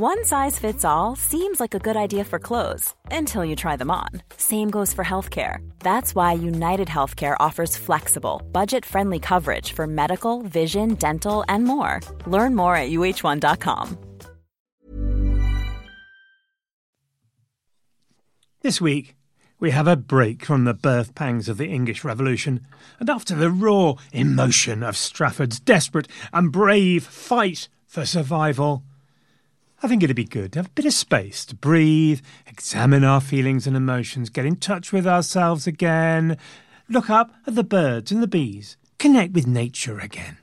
One size fits all seems like a good idea for clothes until you try them on. Same goes for healthcare. That's why United Healthcare offers flexible, budget friendly coverage for medical, vision, dental, and more. Learn more at uh1.com. This week, we have a break from the birth pangs of the English Revolution, and after the raw emotion of Strafford's desperate and brave fight for survival, I think it'd be good to have a bit of space to breathe, examine our feelings and emotions, get in touch with ourselves again, look up at the birds and the bees, connect with nature again.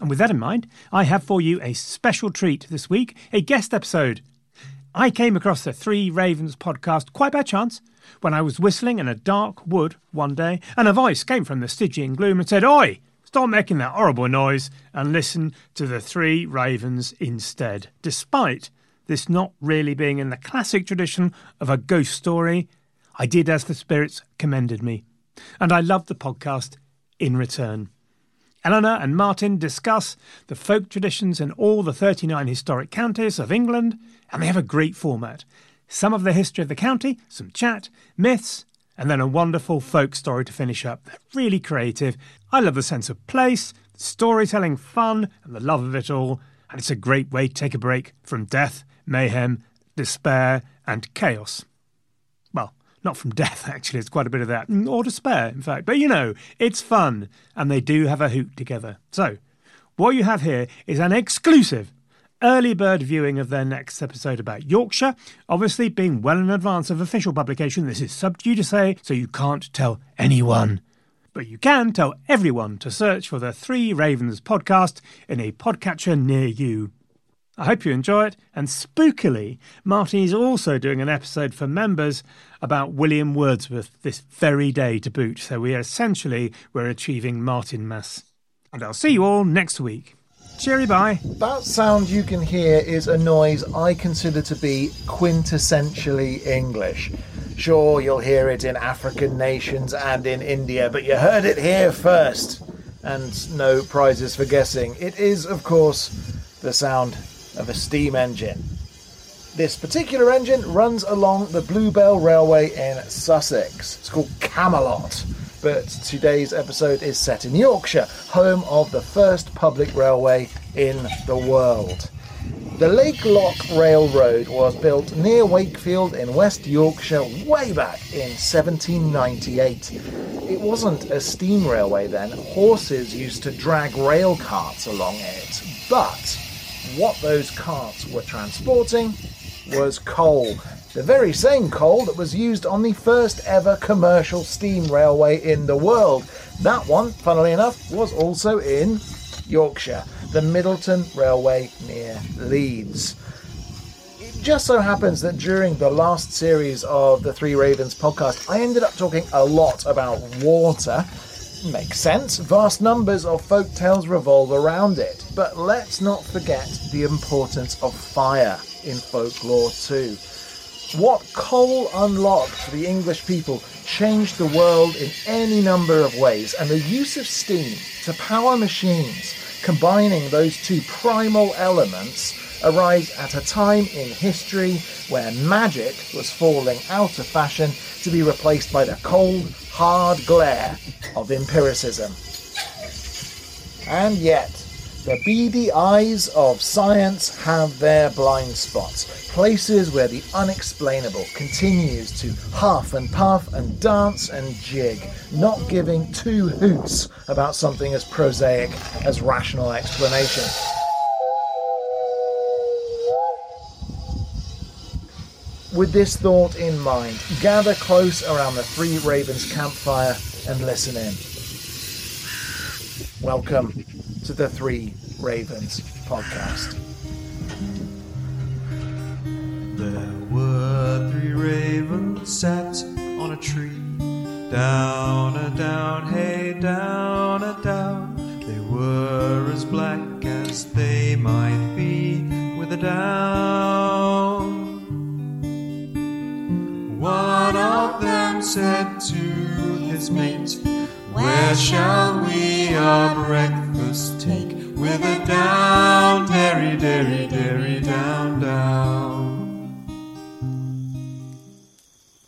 And with that in mind, I have for you a special treat this week, a guest episode. I came across the Three Ravens podcast quite by chance when I was whistling in a dark wood one day, and a voice came from the Stygian gloom and said, Oi, Stop making that horrible noise and listen to the three ravens instead. Despite this not really being in the classic tradition of a ghost story, I did as the spirits commended me. And I loved the podcast in return. Eleanor and Martin discuss the folk traditions in all the 39 historic counties of England, and they have a great format. Some of the history of the county, some chat, myths, and then a wonderful folk story to finish up. They're really creative. I love the sense of place, storytelling fun, and the love of it all. And it's a great way to take a break from death, mayhem, despair, and chaos. Well, not from death, actually, it's quite a bit of that, mm, or despair, in fact. But you know, it's fun, and they do have a hoot together. So, what you have here is an exclusive early bird viewing of their next episode about Yorkshire, obviously being well in advance of official publication. This is sub say, so you can't tell anyone. But you can tell everyone to search for the Three Ravens podcast in a podcatcher near you. I hope you enjoy it, and spookily, Martin is also doing an episode for members about William Wordsworth this very day to boot, so we essentially we're achieving Martin Mass. And I'll see you all next week. Cheery bye. That sound you can hear is a noise I consider to be quintessentially English. Sure, you'll hear it in African nations and in India, but you heard it here first. And no prizes for guessing. It is, of course, the sound of a steam engine. This particular engine runs along the Bluebell Railway in Sussex. It's called Camelot but today's episode is set in Yorkshire, home of the first public railway in the world. The Lake Lock Railroad was built near Wakefield in West Yorkshire way back in 1798. It wasn't a steam railway then, horses used to drag rail carts along it, but what those carts were transporting was coal, the very same coal that was used on the first ever commercial steam railway in the world. That one, funnily enough, was also in Yorkshire, the Middleton Railway near Leeds. It just so happens that during the last series of the Three Ravens podcast, I ended up talking a lot about water. Makes sense, vast numbers of folk tales revolve around it. But let's not forget the importance of fire in folklore too. What coal unlocked for the English people changed the world in any number of ways, and the use of steam to power machines, combining those two primal elements, arrived at a time in history where magic was falling out of fashion to be replaced by the cold, hard glare of empiricism. And yet, the beady eyes of science have their blind spots, places where the unexplainable continues to huff and puff and dance and jig, not giving two hoots about something as prosaic as rational explanation. With this thought in mind, gather close around the Three Ravens campfire and listen in. Welcome to the Three Ravens podcast. There were three ravens sat on a tree. Down a down, hey, down a down. They were as black as they might be with a down. One of them said to his mate, Where shall we our breakfast take? With a down, dairy, dairy, dairy, down, down.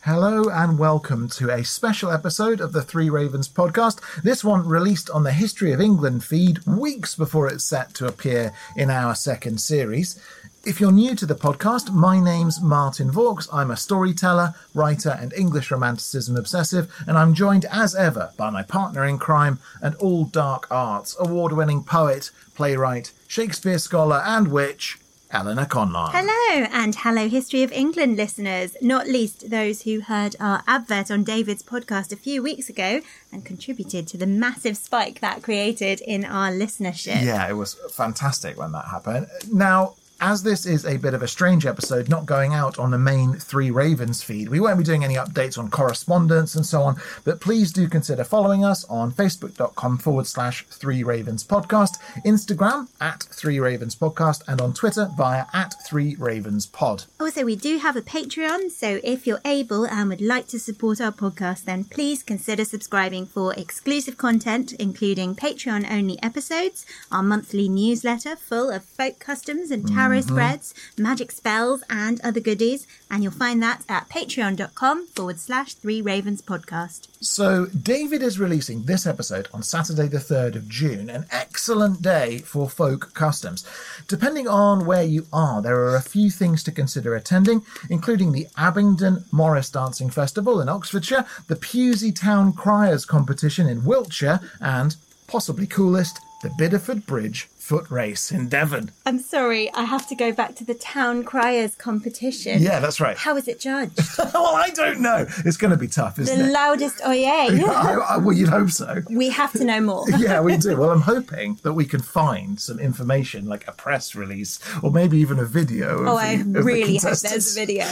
Hello and welcome to a special episode of the Three Ravens podcast. This one released on the History of England feed weeks before it's set to appear in our second series. If you're new to the podcast, my name's Martin Vaux. I'm a storyteller, writer, and English romanticism obsessive, and I'm joined as ever by my partner in crime and all dark arts, award winning poet, playwright, Shakespeare scholar, and witch, Eleanor Conlon. Hello, and hello, History of England listeners, not least those who heard our advert on David's podcast a few weeks ago and contributed to the massive spike that created in our listenership. Yeah, it was fantastic when that happened. Now, as this is a bit of a strange episode, not going out on the main Three Ravens feed, we won't be doing any updates on correspondence and so on, but please do consider following us on facebook.com forward slash Three Ravens Podcast, Instagram at Three Ravens Podcast, and on Twitter via at Three Ravens Pod. Also, we do have a Patreon, so if you're able and would like to support our podcast, then please consider subscribing for exclusive content, including Patreon only episodes, our monthly newsletter full of folk customs and tarot spreads, mm-hmm. magic spells, and other goodies. And you'll find that at patreon.com forward slash Three Ravens Podcast. So, David is releasing this episode on Saturday, the 3rd of June, an excellent day for folk customs. Depending on where you are, there are a few things to consider attending, including the Abingdon Morris Dancing Festival in Oxfordshire, the Pewsey Town Criers competition in Wiltshire, and, possibly coolest, the Bideford Bridge foot race in Devon. I'm sorry, I have to go back to the town criers competition. Yeah, that's right. How is it judged? well, I don't know. It's going to be tough, the isn't it? The loudest oye. I, I, well, you'd hope so. we have to know more. yeah, we do. Well, I'm hoping that we can find some information, like a press release, or maybe even a video. Oh, the, I the really hope there's a video.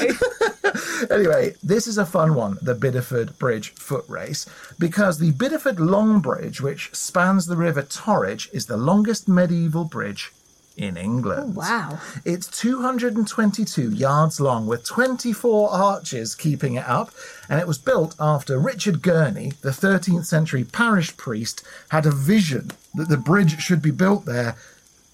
Anyway, this is a fun one, the Bideford Bridge foot race, because the Bideford Long Bridge, which spans the River Torridge, is the longest medieval bridge in England. Oh, wow. It's 222 yards long with 24 arches keeping it up, and it was built after Richard Gurney, the 13th century parish priest, had a vision that the bridge should be built there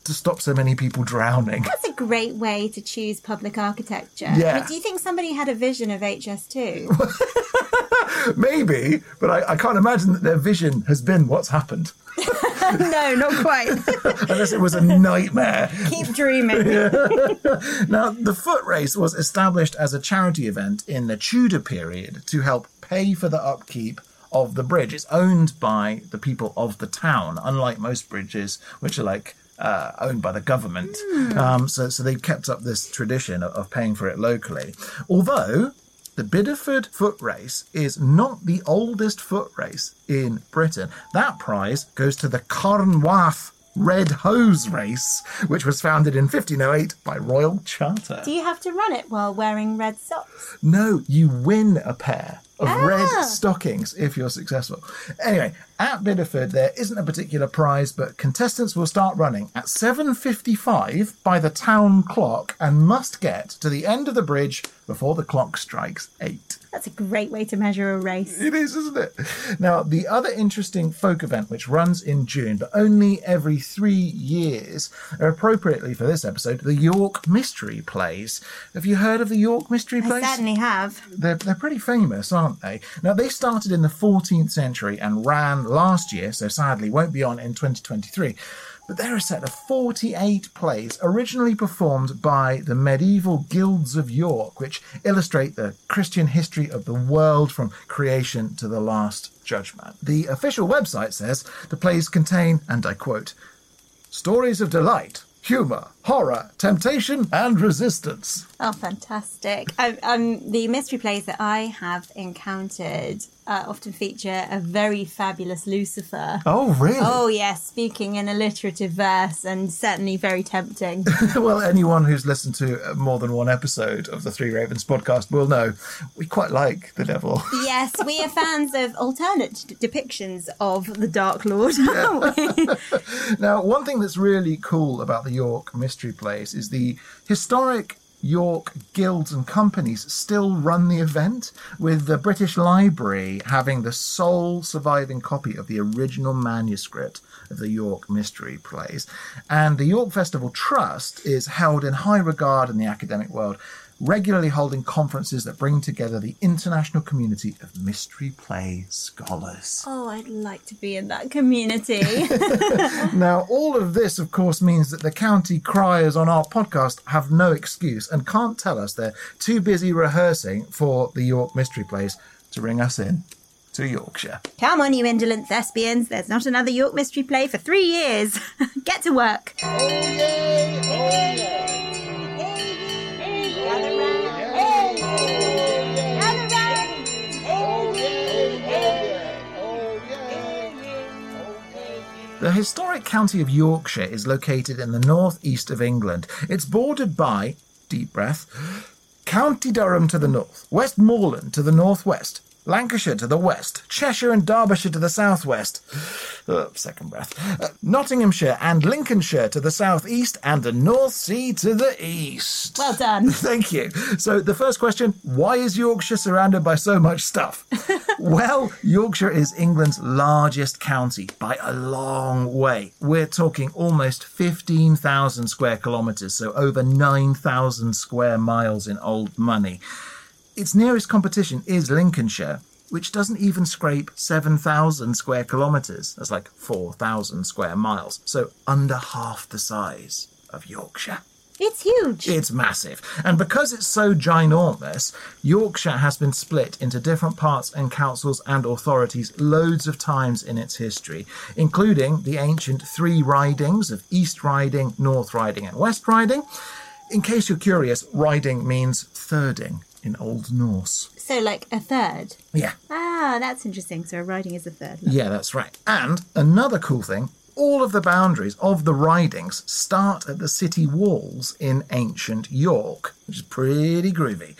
to stop so many people drowning. That's a great way to choose public architecture. Yeah. I mean, do you think somebody had a vision of HS2? Maybe, but I, I can't imagine that their vision has been what's happened, no, not quite. unless it was a nightmare. Keep dreaming. Now, the foot race was established as a charity event in the Tudor period to help pay for the upkeep of the bridge. It's owned by the people of the town, unlike most bridges, which are like uh, owned by the government. Um, so, so they've kept up this tradition of, of paying for it locally. Although the Bideford foot race is not the oldest foot race in Britain. That prize goes to the Carnwath Red Hose Race, which was founded in 1508 by Royal Charter. Do you have to run it while wearing red socks? No, you win a pair of red Ah. stockings if you're successful. Anyway, At Bideford, there isn't a particular prize, but contestants will start running at 7.55 by the town clock and must get to the end of the bridge before the clock strikes 8. That's a great way to measure a race. It is, isn't it? Now, the other interesting folk event, which runs in June, but only every three years, appropriately for this episode, the York Mystery Plays. Have you heard of the York Mystery I Plays? certainly have. They're, they're pretty famous, aren't they? Now, they started in the 14th century and ran last year, so sadly won't be on in 2023. But they're a set of 48 plays originally performed by the medieval guilds of York, which illustrate the Christian history of the world from creation to the Last Judgment. The official website says the plays contain, and I quote, stories of delight, humour, horror, temptation, and resistance. Oh, fantastic. Um, um, the mystery plays that I have encountered uh, often feature a very fabulous Lucifer. Oh, really? Oh, yes, speaking in alliterative verse and certainly very tempting. well, anyone who's listened to more than one episode of the Three Ravens podcast will know we quite like the devil. yes, we are fans of alternate d- depictions of the Dark Lord. aren't we? now, one thing that's really cool about the York Mystery Plays is the historic York guilds and companies still run the event, with the British Library having the sole surviving copy of the original manuscript of the York Mystery Plays. And the York Festival Trust is held in high regard in the academic world, regularly holding conferences that bring together the international community of mystery play scholars. oh, I'd like to be in that community. Now, all of this, of course, means that the county criers on our podcast have no excuse and can't tell us they're too busy rehearsing for the York Mystery Plays to ring us in to Yorkshire. Come on, you indolent thespians. There's not another York mystery play for three years. Get to work. Oh, oh, The historic county of Yorkshire is located in the northeast of England. It's bordered by, deep breath, County Durham to the north, Westmorland to the northwest, Lancashire to the west, Cheshire and Derbyshire to the southwest. Uh, second breath. Uh, Nottinghamshire and Lincolnshire to the southeast, and the North Sea to the east. Well done. Thank you. So, the first question why is Yorkshire surrounded by so much stuff? well, Yorkshire is England's largest county by a long way. We're talking almost 15,000 square kilometres, so over 9,000 square miles in old money. Its nearest competition is Lincolnshire, which doesn't even scrape 7,000 square kilometres. That's like 4,000 square miles, so under half the size of Yorkshire. It's huge. It's massive. And because it's so ginormous, Yorkshire has been split into different parts and councils and authorities loads of times in its history, including the ancient three ridings of East Riding, North Riding, and West Riding. In case you're curious, riding means thirding in Old Norse. So, like a third. Yeah, Ah, that's interesting. So, a riding is a third. yeah, that's right. And another cool thing all of the boundaries of the ridings start at the city walls in ancient York, which is pretty groovy.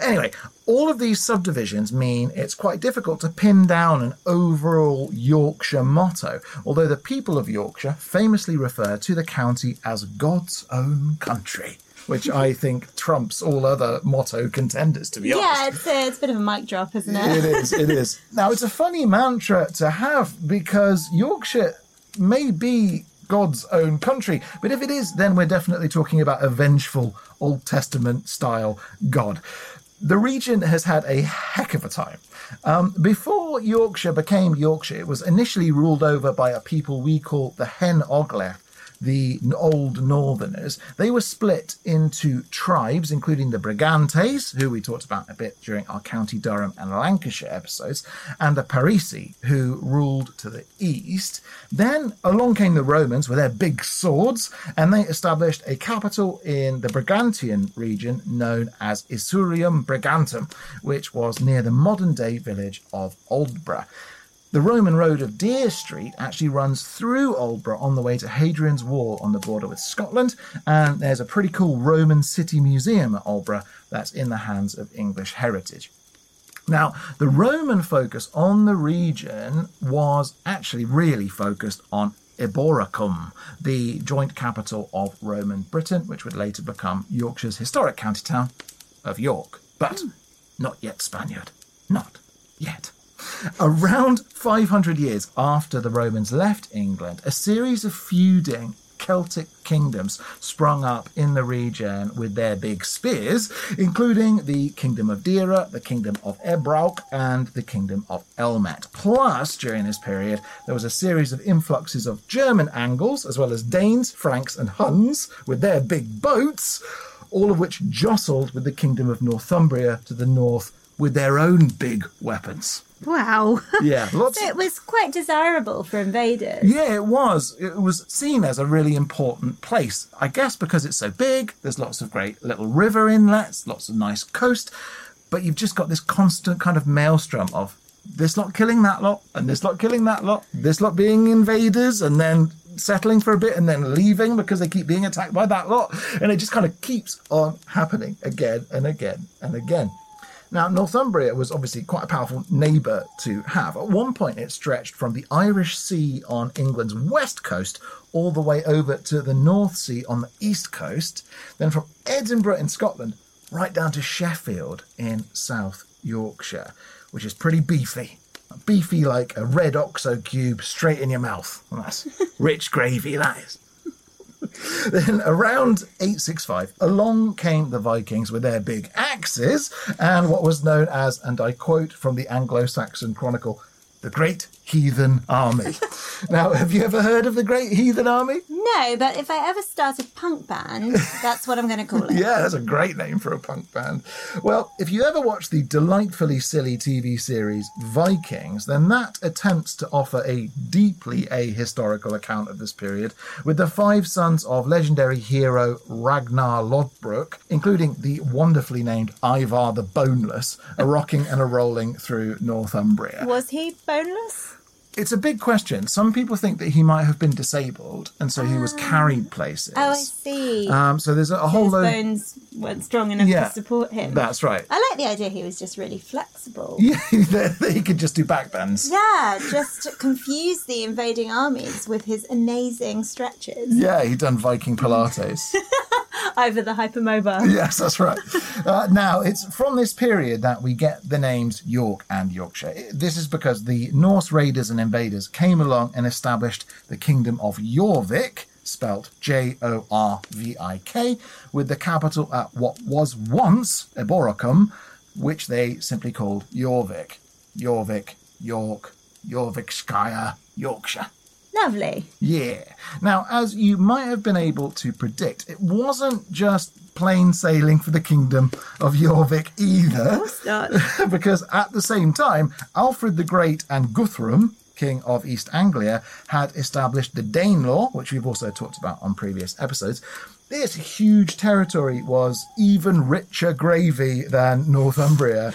Anyway, all of these subdivisions mean it's quite difficult to pin down an overall Yorkshire motto, although the people of Yorkshire famously refer to the county as God's own country. Which I think trumps all other motto contenders, to be honest. Yeah, it's a, it's a bit of a mic drop, isn't It it? is, it is. Now, it's a funny mantra to have because Yorkshire may be God's own country, but if it is, then we're definitely talking about a vengeful Old Testament style God. The region has had a heck of a time. Um, before Yorkshire became Yorkshire, it was initially ruled over by a people we call the Hen Ogledd, the old northerners, they were split into tribes, including the Brigantes, who we talked about a bit during our County Durham and Lancashire episodes, and the Parisi, who ruled to the east. Then along came the Romans with their big swords, and they established a capital in the Brigantian region known as Isurium Brigantum, which was near the modern day village of Aldborough. The Roman road of Dere Street actually runs through Aldborough on the way to Hadrian's Wall on the border with Scotland, and there's a pretty cool Roman city museum at Aldborough that's in the hands of English Heritage. Now, the Roman focus on the region was actually really focused on Eboracum, the joint capital of Roman Britain, which would later become Yorkshire's historic county town of York. But hmm. not yet Spaniard. Not yet. Around 500 years after the Romans left England, a series of feuding Celtic kingdoms sprung up in the region with their big spears, including the Kingdom of Deira, the Kingdom of Ebrauc, and the Kingdom of Elmet. Plus, during this period, there was a series of influxes of German Angles, as well as Danes, Franks, and Huns with their big boats, all of which jostled with the Kingdom of Northumbria to the north with their own big weapons. Wow. Yeah, lots. So it was quite desirable for invaders. Yeah, it was. It was seen as a really important place. I guess because it's so big, there's lots of great little river inlets, lots of nice coast, but you've just got this constant kind of maelstrom of this lot killing that lot, and this lot killing that lot, this lot being invaders, and then settling for a bit and then leaving because they keep being attacked by that lot. And it just kind of keeps on happening again and again and again. Now, Northumbria was obviously quite a powerful neighbour to have. At one point, it stretched from the Irish Sea on England's west coast all the way over to the North Sea on the east coast, then from Edinburgh in Scotland right down to Sheffield in South Yorkshire, which is pretty beefy. Beefy like a red OXO cube straight in your mouth. That's rich gravy, that is. Then around 865, along came the Vikings with their big axes and what was known as, and I quote from the Anglo Saxon Chronicle, the Great Heathen Army. now, have you ever heard of the Great Heathen Army? No, but if I ever start a punk band, that's what I'm going to call it. Yeah, that's a great name for a punk band. Well, if you ever watch the delightfully silly TV series Vikings, then that attempts to offer a deeply ahistorical account of this period, with the five sons of legendary hero Ragnar Lodbrok, including the wonderfully named Ivar the Boneless, a rocking and a rolling through Northumbria. Was he boneless? It's a big question. Some people think that he might have been disabled, and so he was carried places. Oh, I see. Um, so there's a, a whole His load. bones weren't strong enough Yeah, to support him. That's right. I like the idea he was just really flexible. Yeah, that he could just do backbends. Yeah, just confuse the invading armies with his amazing stretches Yeah, he'd done Viking Pilates. over the hypermobile. yes, that's right. Uh, now, it's from this period that we get the names York and Yorkshire. This is because the Norse raiders and invaders came along and established the kingdom of Jorvik, spelt J O R V I K, with the capital at what was once Eboracum, which they simply called Jorvik. Jorvik, York, Jorvikshire, Yorkshire. Lovely. Yeah. Now, as you might have been able to predict, it wasn't just plain sailing for the kingdom of Jorvik either, Not. because at the same time, Alfred the Great and Guthrum, King of East Anglia, had established the Danelaw, which we've also talked about on previous episodes. This huge territory was even richer gravy than Northumbria.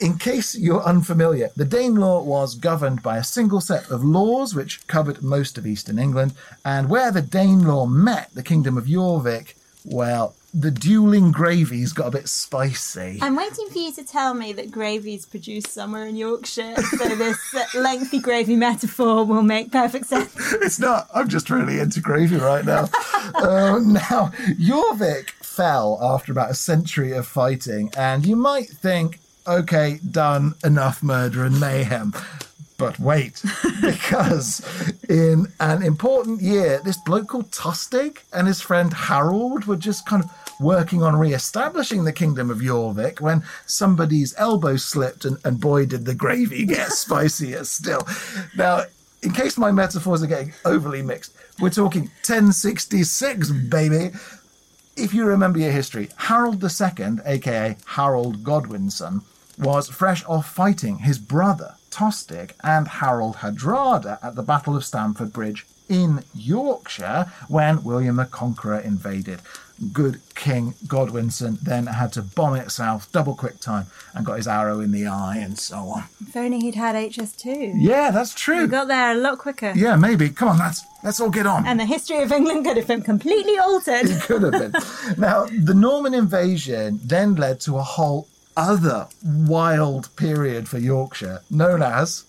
In case you're unfamiliar, the Danelaw was governed by a single set of laws which covered most of eastern England, and where the Danelaw met the kingdom of Jorvik, well, the dueling gravies got a bit spicy. I'm waiting for you to tell me that gravy's produced somewhere in Yorkshire, so this uh, lengthy gravy metaphor will make perfect sense. it's not. I'm just really into gravy right now. um, now, Jorvik fell after about a century of fighting, and you might think, okay, done, enough murder and mayhem. But wait, because in an important year, this bloke called Tostig and his friend Harold were just kind of working on re-establishing the kingdom of Jorvik when somebody's elbow slipped and, and boy did the gravy get spicier still. Now, in case my metaphors are getting overly mixed, we're talking 1066, baby. If you remember your history, Harold II, aka Harold Godwinson, was fresh off fighting his brother, Tostig, and Harold Hardrada at the Battle of Stamford Bridge in Yorkshire when William the Conqueror invaded. Good King Godwinson then had to bomb it south double quick time and got his arrow in the eye and so on. If only he'd had HS2. Yeah, that's true. We got there a lot quicker. Yeah, maybe. Come on, let's let's all get on. And the history of England could have been completely altered. it Could have been. now, the Norman invasion then led to a whole other wild period for Yorkshire known as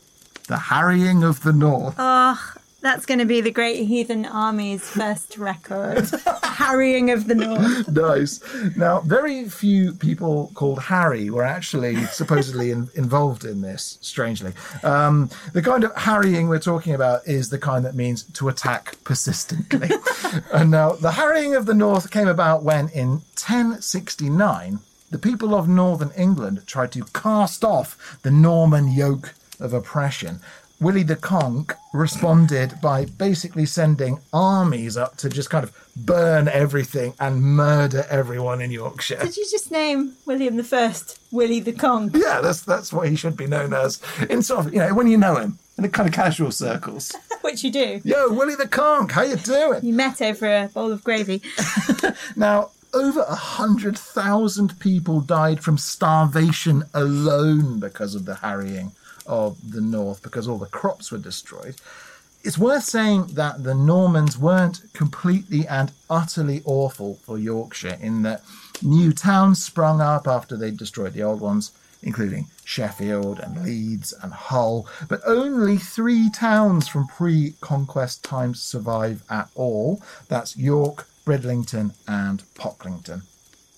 the Harrying of the North. Oh, that's going to be the Great Heathen Army's first record. Harrying of the North. nice. Now, very few people called Harry were actually supposedly in, involved in this, strangely. Um, the kind of harrying we're talking about is the kind that means to attack persistently. and now, the harrying of the North came about when, in 1069, the people of northern England tried to cast off the Norman yoke of oppression. Willie the Conk responded by basically sending armies up to just kind of burn everything and murder everyone in Yorkshire. Did you just name William the First Willie the Conk? Yeah, that's that's what he should be known as. In sort of, you know, when you know him in the kind of casual circles. Which you do. Yo, Willie the Conk, how you doing? You met over a bowl of gravy. Now, over a hundred thousand people died from starvation alone because of the harrying of the north, because all the crops were destroyed. It's worth saying that the Normans weren't completely and utterly awful for Yorkshire in that new towns sprung up after they destroyed the old ones, including Sheffield and Leeds and Hull, but only three towns from pre conquest times survive at all. That's York, Bridlington, and Pocklington.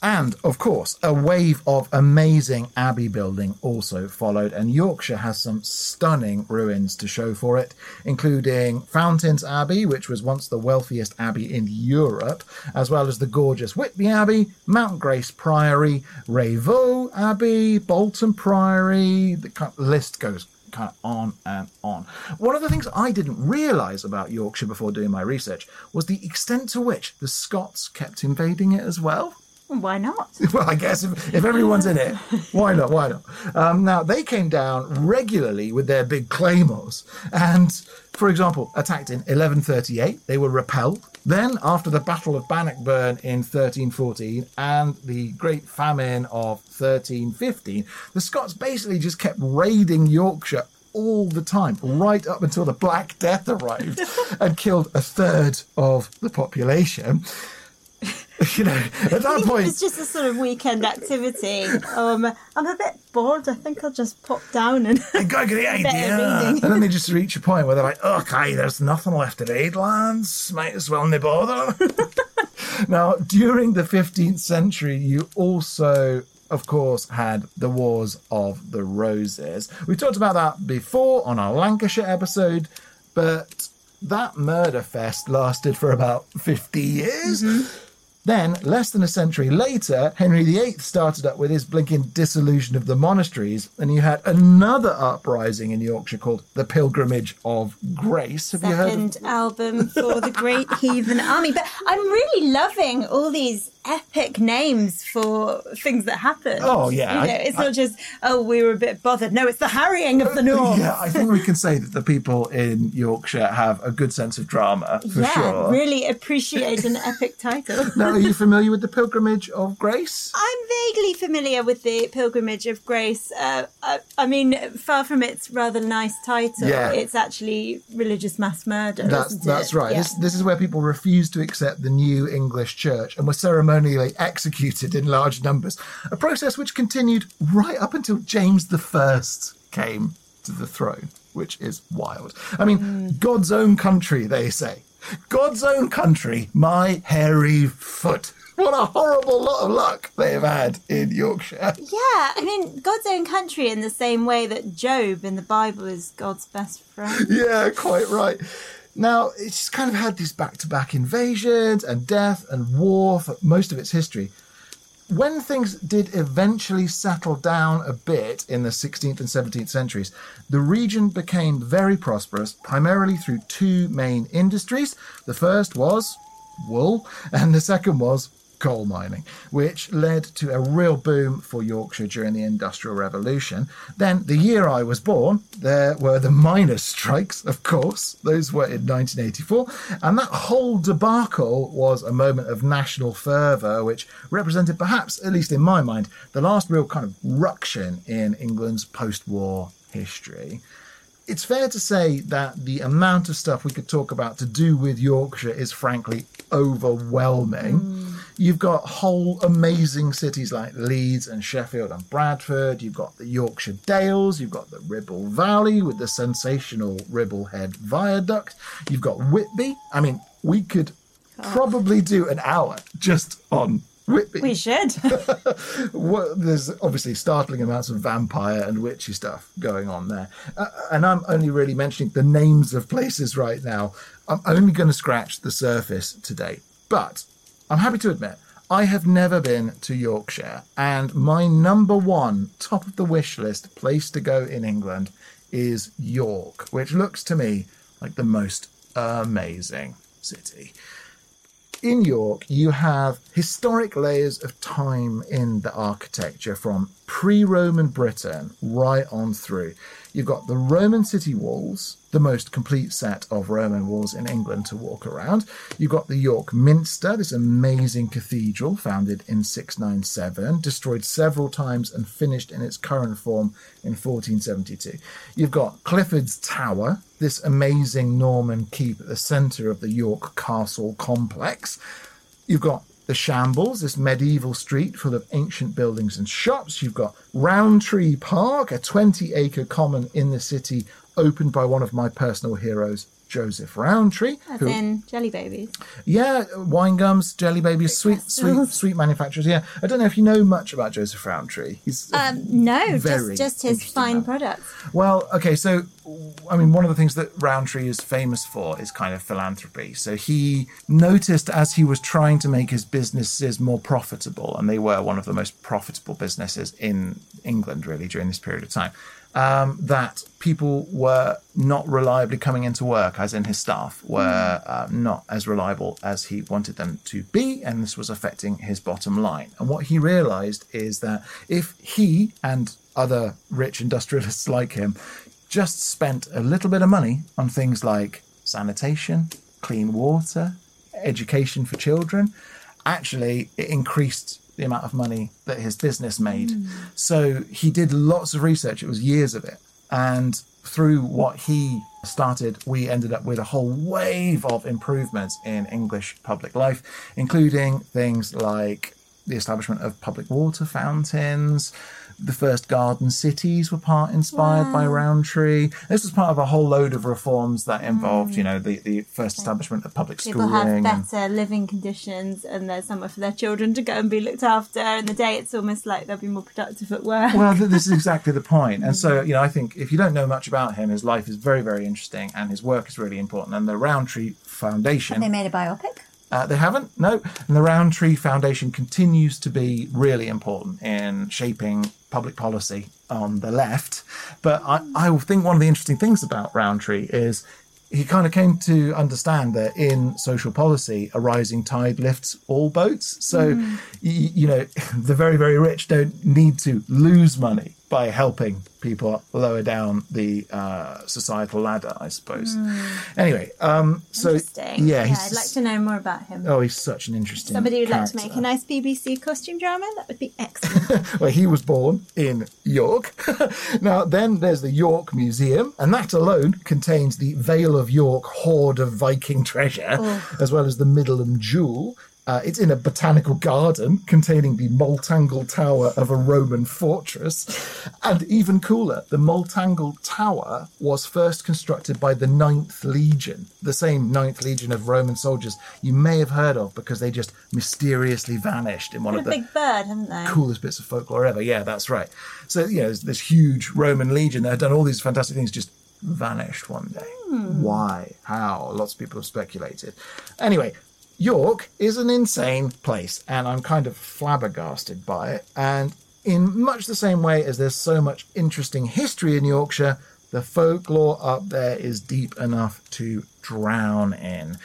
And, of course, a wave of amazing abbey building also followed, and Yorkshire has some stunning ruins to show for it, including Fountains Abbey, which was once the wealthiest abbey in Europe, as well as the gorgeous Whitby Abbey, Mount Grace Priory, Rievaulx Abbey, Bolton Priory, the list goes kind of on and on. One of the things I didn't realise about Yorkshire before doing my research was the extent to which the Scots kept invading it as well. Why not? Well, I guess if, if everyone's in it, why not? Why not? Um, now, they came down regularly with their big claymores and, for example, attacked in 1138. They were repelled. Then, after the Battle of Bannockburn in 1314 and the Great Famine of 1315, the Scots basically just kept raiding Yorkshire all the time, right up until the Black Death arrived and killed a third of the population. You know, at that point, it was just a sort of weekend activity. Um, I'm a bit bored. I think I'll just pop down and. I got the idea. And then they just reach a point where they're like, okay, there's nothing left of aid lands. Might as well nib bother. now, during the 15th century, you also, of course, had the Wars of the Roses. We talked about that before on our Lancashire episode, but that murder fest lasted for about 50 years. Then, less than a century later, Henry VIII started up with his blinking dissolution of the monasteries, and you had another uprising in Yorkshire called the Pilgrimage of Grace. Have you heard Second album for the Great Heathen Army. But I'm really loving all these epic names for things that happened. Oh, yeah, You I- know, it's not just, oh, we were a bit bothered. No, it's the harrying of the uh, North. Yeah, I think we can say that the people in Yorkshire have a good sense of drama, for Yeah, sure. really appreciate an epic title. Now, are you familiar with the Pilgrimage of Grace? I'm vaguely familiar with the Pilgrimage of Grace. Uh, I, I mean, far from its rather nice title, Yeah. it's actually religious mass murder. That's that's right. Yeah. This this is where people refused to accept the new English church and were ceremonially executed in large numbers. A process which continued right up until James the First came to the throne, which is wild. I mean, Hmm. God's own country, they say. God's own country, my hairy foot. What a horrible lot of luck they have had in Yorkshire. Yeah, I mean, God's own country in the same way that Job in the Bible is God's best friend. yeah, quite right. Now, it's kind of had these back to back invasions and death and war for most of its history. When things did eventually settle down a bit in the 16th and 17th centuries, the region became very prosperous, primarily through two main industries. The first was wool, and the second was coal mining, which led to a real boom for Yorkshire during the Industrial Revolution. Then, the year I was born, there were the miners' strikes, of course. Those were in 1984. And that whole debacle was a moment of national fervour, which represented, perhaps, at least in my mind, the last real kind of ruction in England's post war history it's fair to say that the amount of stuff we could talk about to do with Yorkshire is frankly overwhelming. Mm. You've got whole amazing cities like Leeds and Sheffield and Bradford. You've got the Yorkshire Dales. You've got the Ribble Valley with the sensational Ribblehead Viaduct. You've got Whitby. I mean, we could probably do an hour just on Whitby. We should. What, there's obviously startling amounts of vampire and witchy stuff going on there. Uh, and I'm only really mentioning the names of places right now. I'm only going to scratch the surface today. But I'm happy to admit, I have never been to Yorkshire. And my number one, top of the wish list place to go in England is York, which looks to me like the most amazing city in York, you have historic layers of time in the architecture from pre Roman Britain right on through. You've got the Roman city walls, the most complete set of Roman walls in England to walk around. You've got the York Minster, this amazing cathedral founded in 697, destroyed several times and finished in its current form in 1472. You've got Clifford's Tower, this amazing Norman keep at the centre of the York Castle complex. You've got the Shambles, this medieval street full of ancient buildings and shops. You've got Rowntree Park, a 20 acre common in the city, opened by one of my personal heroes, Joseph Rowntree. As who- in Jelly Babies. yeah, wine gums, jelly babies, sweet, sweet, sweet manufacturers. Yeah, I don't know if you know much about Joseph Rowntree. He's Um, no, very just just his fine man. products. Well, okay, so I mean, one of the things that Rowntree is famous for is kind of philanthropy. So he noticed as he was trying to make his businesses more profitable, and they were one of the most profitable businesses in England, really, during this period of time, um, that people were not reliably coming into work, as in his staff were uh, not as reliable as he wanted them to be, and this was affecting his bottom line. And what he realized is that if he and other rich industrialists like him just spent a little bit of money on things like sanitation, clean water, education for children, actually it increased the amount of money that his business made. Hmm. So he did lots of research, it was years of it. And through what he started, we ended up with a whole wave of improvements in English public life, including things like the establishment of public water fountains. The first garden cities were part inspired by Rowntree. This was part of a whole load of reforms that involved, you mm. know, the, the first establishment of public People schooling. have and- better living conditions and there's somewhere for their children to go and be looked after. In the day, it's almost like they'll be more productive at work. Well, th- this is exactly the point. And mm. so, you know, I think if you don't know much about him, his life is very, very interesting and his work is really important. And the Rowntree Foundation. they made a biopic. Uh, they haven't, no. And the Rowntree Foundation continues to be really important in shaping public policy on the left. But I, I think one of the interesting things about Rowntree is he kind of came to understand that in social policy, a rising tide lifts all boats. So, y- you know, the very, very rich don't need to lose money by helping people lower down the uh, societal ladder, I suppose. Anyway, um, so Interesting. yeah, he's I'd like to know more about him. Oh, he's such an interesting. Somebody would like to make a nice BBC costume drama? That would be excellent. Well, he was born in York. now, then there's the York Museum, and that alone contains the Vale of York hoard of Viking treasure, as well as the Middleham Jewel. Uh, it's in a botanical garden containing the Multangle Tower of a Roman fortress. And even cooler, the Multangle Tower was first constructed by the Ninth Legion, the same Ninth Legion of Roman soldiers you may have heard of because they just mysteriously vanished in one of the big bird, haven't they? coolest bits of folklore ever. Yeah, that's right. So, you know, there's this huge Roman legion that had done all these fantastic things, just vanished one day. Why? How? Lots of people have speculated. Anyway, York is an insane place, and I'm kind of flabbergasted by it. And in much the same way as there's so much interesting history in Yorkshire, the folklore up there is deep enough to drown in.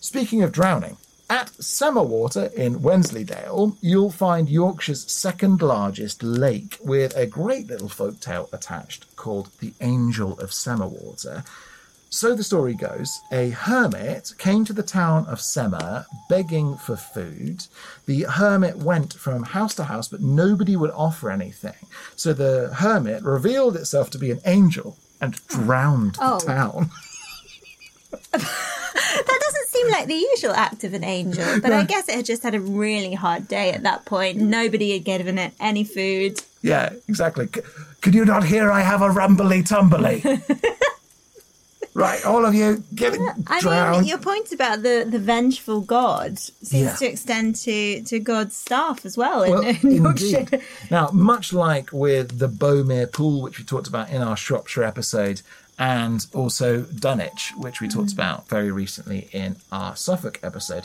Speaking of drowning, at Semmerwater in Wensleydale, you'll find Yorkshire's second largest lake with a great little folk tale attached called The Angel of Semmerwater. So the story goes a hermit came to the town of Semmer begging for food. The hermit went from house to house, but nobody would offer anything. So the hermit revealed itself to be an angel and drowned Oh. the town. That doesn't seem like the usual act of an angel, but I guess it had just had a really hard day at that point. Nobody had given it any food. Yeah, exactly. C- could you not hear I have a rumbly tumbly? right, all of you, get I drown. mean, your point about the, the vengeful god seems Yeah. to extend to, to God's staff as well in, Well, in Yorkshire. indeed. Now, much like with the Bomere Pool, which we talked about in our Shropshire episode, and also Dunwich, which we talked mm. about very recently in our Suffolk episode,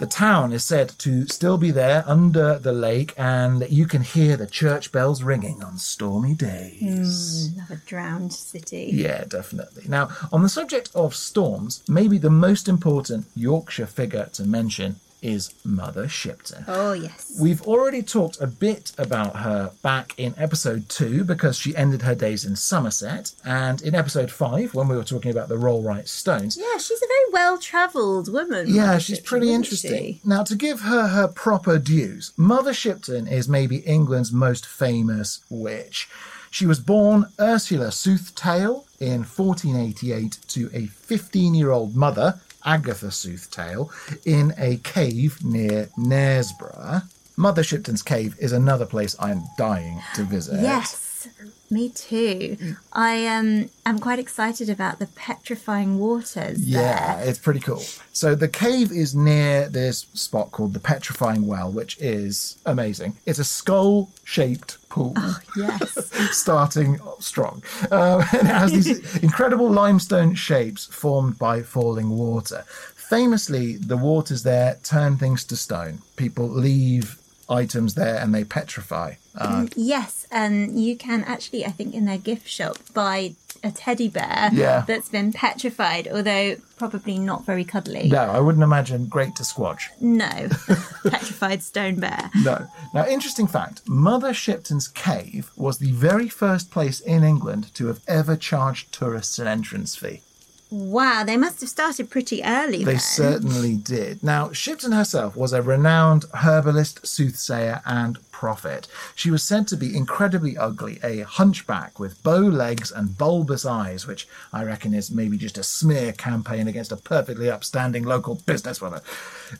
the town is said to still be there under the lake, and you can hear the church bells ringing on stormy days. Mm, Love a drowned city. Yeah, definitely. Now, on the subject of storms, maybe the most important Yorkshire figure to mention is Mother Shipton. Oh, yes. We've already talked a bit about her back in episode two because she ended her days in Somerset, and in episode five when we were talking about the Rollright Stones. Yeah, she's a very well travelled woman. Yeah, Mother she's Shipton, pretty interesting. she? Now, to give her her proper dues, Mother Shipton is maybe England's most famous witch. She was born Ursula Soothtail in 1488 to a 15 year old mother, Agatha Soothtail, in a cave near Knaresborough. Mother Shipton's cave is another place I'm dying to visit. Yes, me too. I um, am quite excited about the petrifying waters Yeah, there. it's pretty cool. So the cave is near this spot called the Petrifying Well, which is amazing. It's a skull-shaped pool, Yes. starting strong, um, and it has these incredible limestone shapes formed by falling water. Famously, the waters there turn things to stone. People leave items there and they petrify. Uh, yes, and you can actually, I think, in their gift shop buy a teddy bear Yeah. that's been petrified, although probably not very cuddly. no, I wouldn't imagine great to squatch. No, petrified stone bear. No. Now, interesting fact Mother Shipton's cave was the very first place in England to have ever charged tourists an entrance fee. Wow, they must have started pretty early. They then. certainly did. Now, Shipton herself was a renowned herbalist, soothsayer, and prophet. She was said to be incredibly ugly, a hunchback with bow legs and bulbous eyes, which I reckon is maybe just a smear campaign against a perfectly upstanding local businesswoman.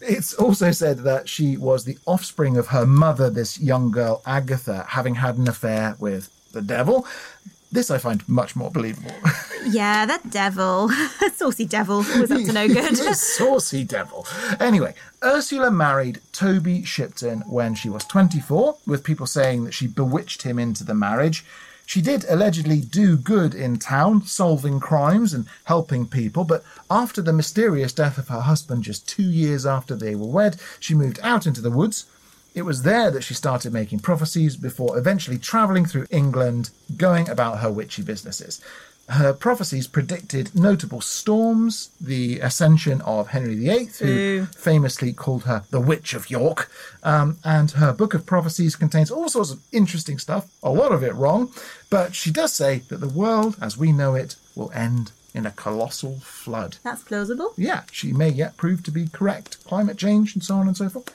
It's also said that she was the offspring of her mother, this young girl, Agatha, having had an affair with the devil. This I find much more believable. Yeah, that devil, saucy devil, was up to no good. Saucy devil. Anyway, Ursula married Toby Shipton when she was 24, with people saying that she bewitched him into the marriage. She did allegedly do good in town, solving crimes and helping people, but after the mysterious death of her husband just two years after they were wed, she moved out into the woods. It was there that she started making prophecies before eventually travelling through England, going about her witchy businesses. Her prophecies predicted notable storms, the ascension of Henry VIII, who famously called her the Witch of York, um, and her book of prophecies contains all sorts of interesting stuff, a lot of it wrong, but she does say that the world as we know it will end in a colossal flood. That's plausible. Yeah, she may yet prove to be correct. Climate change and so on and so forth.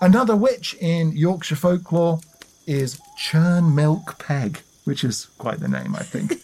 Another witch in Yorkshire folklore is Churn Milk Peg, which is quite the name, I think.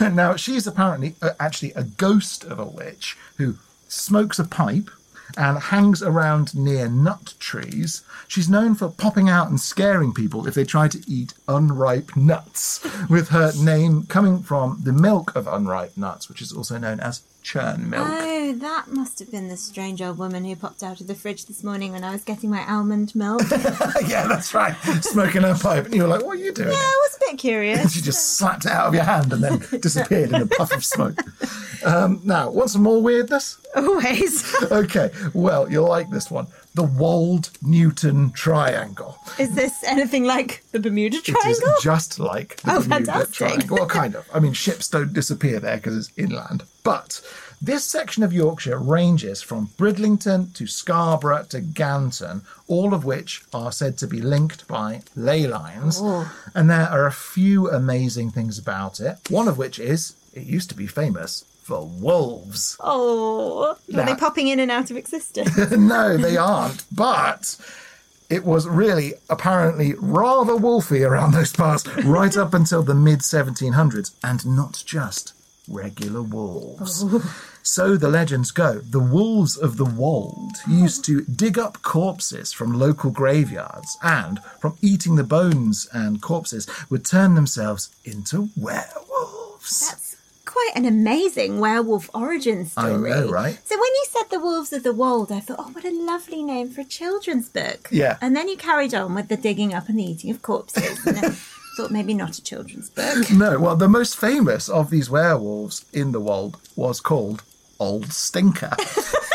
now, she's apparently uh, actually a ghost of a witch who smokes a pipe and hangs around near nut trees. She's known for popping out and scaring people if they try to eat unripe nuts, with her name coming from the milk of unripe nuts, which is also known as churn milk. Oh, that must have been the strange old woman who popped out of the fridge this morning when I was getting my almond milk. yeah, that's right. Smoking her pipe. And you were like, what are you doing? Yeah, I was a bit curious. She just slapped it out of your hand and then disappeared in a puff of smoke. Um, now, want some more weirdness? Always. Okay, well, you'll like this one. The Wold Newton Triangle. Is this anything like the Bermuda Triangle? It is just like the Oh, Bermuda fantastic. Triangle. Well, kind of. I mean, ships don't disappear there because it's inland. But this section of Yorkshire ranges from Bridlington to Scarborough to Ganton, all of which are said to be linked by ley lines. Oh. And there are a few amazing things about it. One of which is it used to be famous for wolves. Oh, are they popping in and out of existence? no, they aren't. But it was really apparently rather wolfy around those parts right up until the mid 1700s, and not just regular wolves. Oh. So the legends go. The wolves of the wold used to dig up corpses from local graveyards and, from eating the bones and corpses, would turn themselves into werewolves. That's quite an amazing werewolf origin story. I know, right? So when you said the wolves of the wold, I thought, oh, what a lovely name for a children's book. Yeah. And then you carried on with the digging up and the eating of corpses. And I thought maybe not a children's book. No, well, the most famous of these werewolves in the wold was called Old Stinker.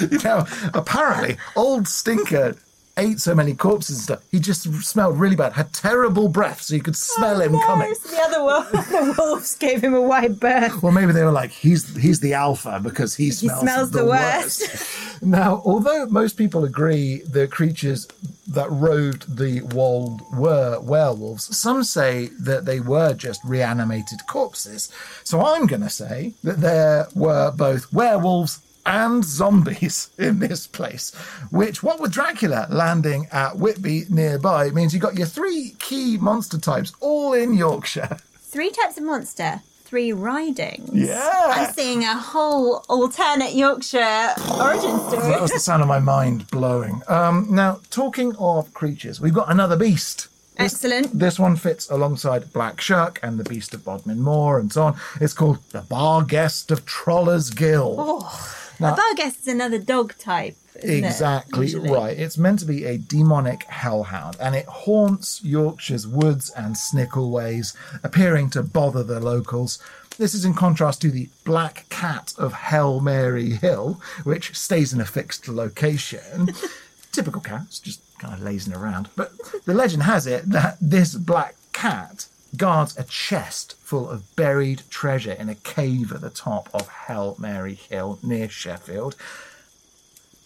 you know, apparently, Old Stinker ate so many corpses and stuff, he just smelled really bad, had terrible breath, so you could smell him Oh, no, coming. so the other wolf, the wolves gave him a wide berth. Well, maybe they were like, he's he's the alpha because he smells, he smells the worst. worst. now, although most people agree the creatures that roved the wold were werewolves, some say that they were just reanimated corpses. So I'm going to say that there were both werewolves and zombies in this place, which, what with Dracula landing at Whitby nearby, means you've got your three key monster types all in Yorkshire. Three types of monster, three ridings. Yeah. I'm seeing a whole alternate Yorkshire origin story. That was the sound of my mind blowing. Um, now, talking of creatures, we've got another beast. This- Excellent. This one fits alongside Black Shuck and the Beast of Bodmin Moor and so on. It's called the Barguest of Troller's Gill. Oh, a Barghest is another dog type. isn't it, Exactly usually? right. It's meant to be a demonic hellhound, and it haunts Yorkshire's woods and snickelways, appearing to bother the locals. This is in contrast to the Black Cat of Hell Mary Hill, which stays in a fixed location. Typical cat, it's just kind of lazing around. But the legend has it that this black cat guards a chest full of buried treasure in a cave at the top of Hell Mary Hill near Sheffield.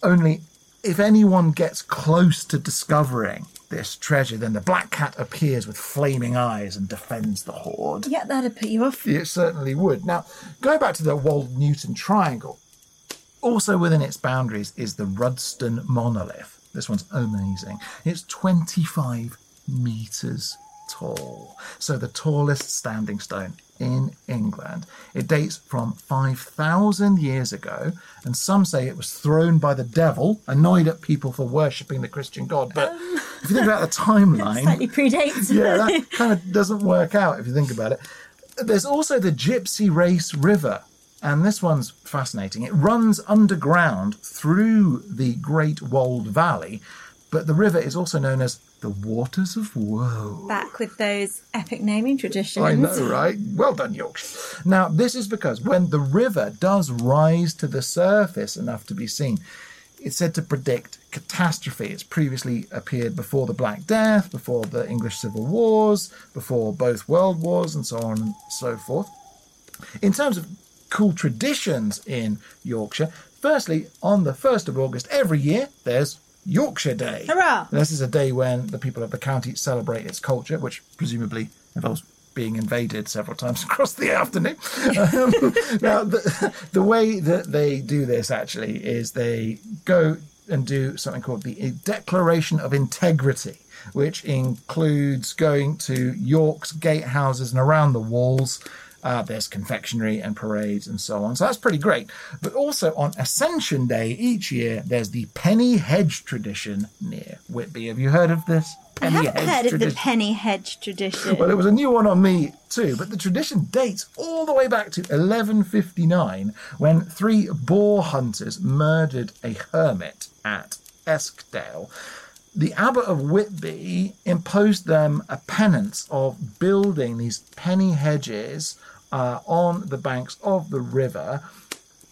Only if anyone gets close to discovering this treasure, then the black cat appears with flaming eyes and defends the hoard. Yeah, that'd put you off. It certainly would. Now, going back to the Wold Newton Triangle, also within its boundaries is the Rudston Monolith. This one's amazing. It's 25 meters tall. So the tallest standing stone in England. It dates from 5,000 years ago, and some say it was thrown by the devil, annoyed at people for worshipping the Christian God. But um, if you think about the timeline, it Slightly predates. yeah, that kind of doesn't work out if you think about it. There's also the Gypsy Race River, and this one's fascinating. It runs underground through the Great Wold Valley, but the river is also known as the Waters of Woe. Back with those epic naming traditions. I know, right? Well done, Yorkshire. Now, this is because when the river does rise to the surface enough to be seen, it's said to predict catastrophe. It's previously appeared before the Black Death, before the English Civil Wars, before both World Wars, and so on and so forth. In terms of cool traditions in Yorkshire, firstly, on the 1st of August every year, there's Yorkshire Day. Hurrah! This is a day when the people of the county celebrate its culture, which presumably involves being invaded several times across the afternoon. Um, now, the, the way that they do this actually is they go and do something called the Declaration of Integrity, which includes going to York's gatehouses and around the walls. Uh, there's confectionery and parades and so on. So that's pretty great. But also on Ascension Day each year, there's the Penny Hedge tradition near Whitby. Have you heard of this? I haven't Hedge heard of the penny hedge tradition. Well, it was a new one on me too, but the tradition dates all the way back to 1159 when three boar hunters murdered a hermit at Eskdale. The abbot of Whitby imposed them a penance of building these penny hedges uh, on the banks of the river.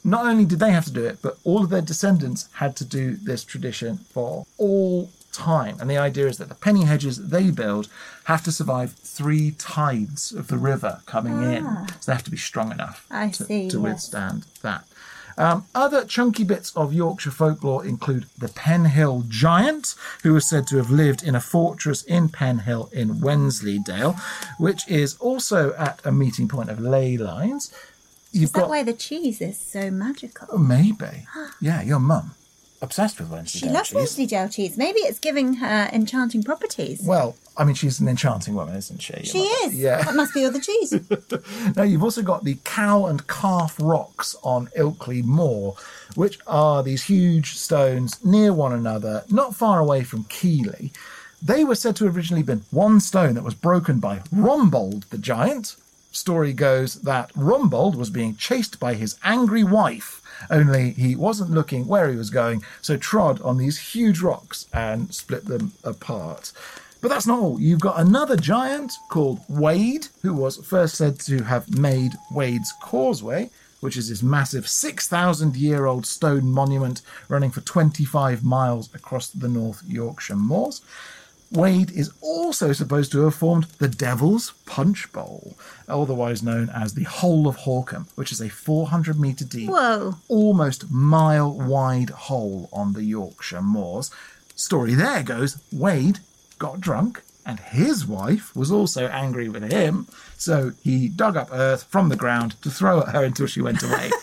Not only did they have to do it, but all of their descendants had to do this tradition for all time. And the idea is that the penny hedges they build have to survive three tides of the river coming in. So they have to be strong enough I to, see, to yes. withstand that. Um, other chunky bits of Yorkshire folklore include the Penhill Giant, who is said to have lived in a fortress in Penhill in Wensleydale, which is also at a meeting point of ley lines. You've is that got why the cheese is so magical? Maybe. Yeah, your mum. Obsessed with Wensleydale. Cheese. She loves cheese. Wensleydale cheese. Maybe it's giving her enchanting properties. Well, I mean, she's an enchanting woman, isn't she? She is. Yeah. That must be all the cheese. Now, you've also got the Cow and Calf Rocks on Ilkley Moor, which are these huge stones near one another, not far away from Keighley. They were said to have originally been one stone that was broken by Rombald the giant. Story goes that Rombald was being chased by his angry wife, only he wasn't looking where he was going, so trod on these huge rocks and split them apart. But that's not all. You've got another giant called Wade, who was first said to have made Wade's Causeway, which is this massive 6,000 year old stone monument running for 25 miles across the North Yorkshire moors. Wade is also supposed to have formed the Devil's Punch Bowl, otherwise known as the Hole of Horcum, which is a 400 metre deep, Whoa. almost mile wide hole on the Yorkshire moors. Story there goes Wade got drunk and his wife was also angry with him, so he dug up earth from the ground to throw at her until she went away.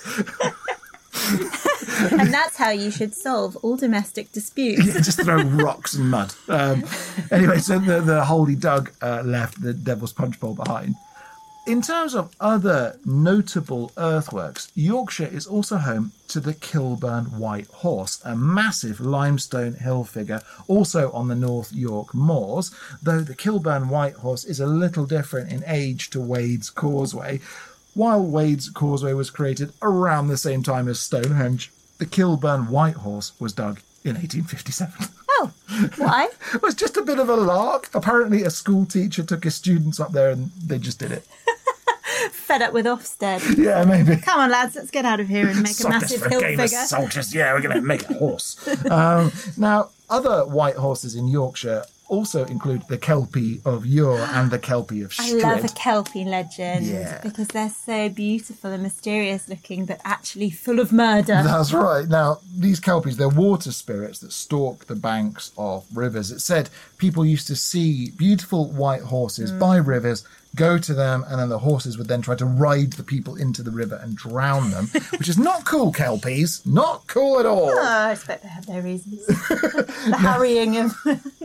And that's how you should solve all domestic disputes. Yeah, just throw rocks and mud. Um, anyway, so the, the hole he dug uh, left the Devil's Punch Bowl behind. In terms of other notable earthworks, Yorkshire is also home to the Kilburn White Horse, a massive limestone hill figure, also on the North York moors, though the Kilburn White Horse is a little different in age to Wade's Causeway. While Wade's Causeway was created around the same time as Stonehenge, the Kilburn White Horse was dug in 1857. Oh, why? It was just a bit of a lark. Apparently, a school teacher took his students up there and they just did it. Fed up with Ofsted. Yeah, maybe. Come on, lads, let's get out of here and make a massive hill figure. soldiers. Yeah, we're going to make a horse. um, now, other white horses in Yorkshire also include the Kelpie of Ure and the Kelpie of I love a Kelpie legend Yeah. because they're so beautiful and mysterious looking, but actually full of murder. That's right. Now, these kelpies, they're water spirits that stalk the banks of rivers. It said people used to see beautiful white horses by mm. rivers, go to them, and then the horses would then try to ride the people into the river and drown them, which is not cool, kelpies. Not cool at all. Oh, I expect they have their reasons. the harrying of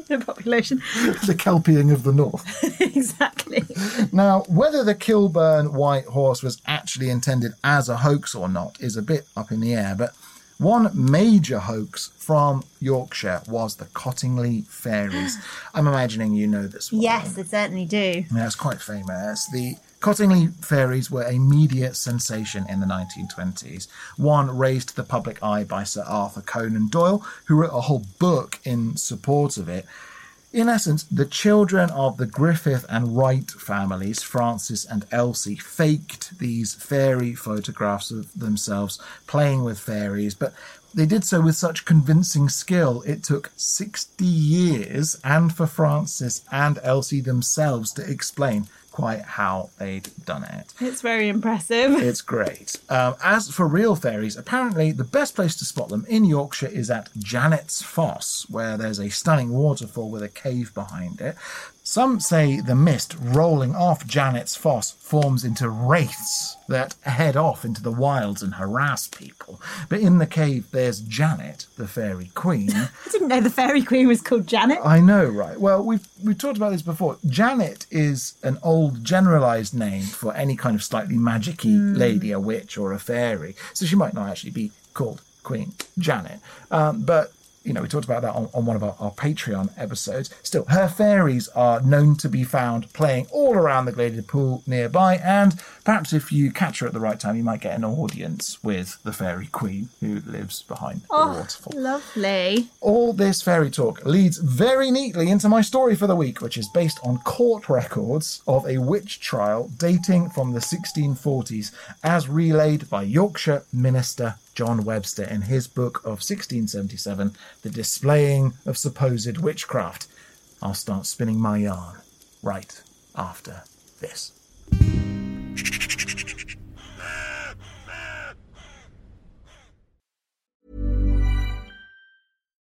the population. the kelpieing of the north. exactly. Now, whether the Kilburn White Horse was actually intended as a hoax or not is a bit up in the air, but one major hoax from Yorkshire was the Cottingley Fairies. I'm imagining you know this one. Yes, they certainly do. Yeah, it's quite famous. The Cottingley fairies were a media sensation in the 1920s, one raised to the public eye by Sir Arthur Conan Doyle, who wrote a whole book in support of it. In essence, the children of the Griffith and Wright families, Frances and Elsie, faked these fairy photographs of themselves playing with fairies, but they did so with such convincing skill it took 60 years and for Frances and Elsie themselves to explain quite how they'd done it. It's very impressive. It's great. Um, as for real fairies, apparently the best place to spot them in Yorkshire is at Janet's Foss, where there's a stunning waterfall with a cave behind it. Some say the mist rolling off Janet's Foss forms into wraiths that head off into the wilds and harass people. But in the cave, there's Janet, the fairy queen. I didn't know the fairy queen was called Janet. I know, right? Well, we've we've talked about this before. Janet is an old generalized name for any kind of slightly magicy lady, a witch or a fairy. So she might not actually be called Queen Janet. Um, but you know, we talked about that on, on one of our, our Patreon episodes. Still, her fairies are known to be found playing all around the gladed pool nearby, and perhaps if you catch her at the right time, you might get an audience with the fairy queen who lives behind the oh, waterfall. Lovely. All this fairy talk leads very neatly into my story for the week, which is based on court records of a witch trial dating from the 1640s, as relayed by Yorkshire minister John Webster in his book of 1677, The Displaying of Supposed Witchcraft. I'll start spinning my yarn right after this.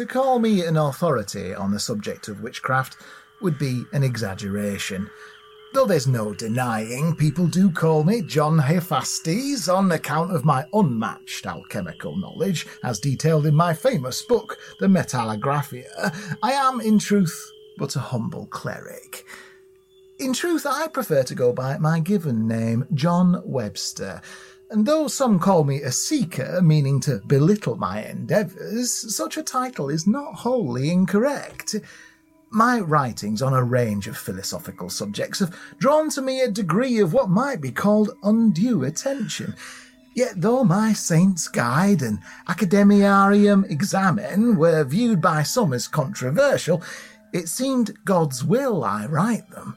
To call me an authority on the subject of witchcraft would be an exaggeration. Though there's no denying, people do call me John Hephaestus on account of my unmatched alchemical knowledge, as detailed in my famous book, The Metallographia. I am, in truth, but a humble cleric. In truth, I prefer to go by my given name, John Webster. And though some call me a seeker, meaning to belittle my endeavours, such a title is not wholly incorrect. My writings on a range of philosophical subjects have drawn to me a degree of what might be called undue attention. Yet, though my Saint's Guide and Academiarum Examen were viewed by some as controversial, it seemed God's will I write them.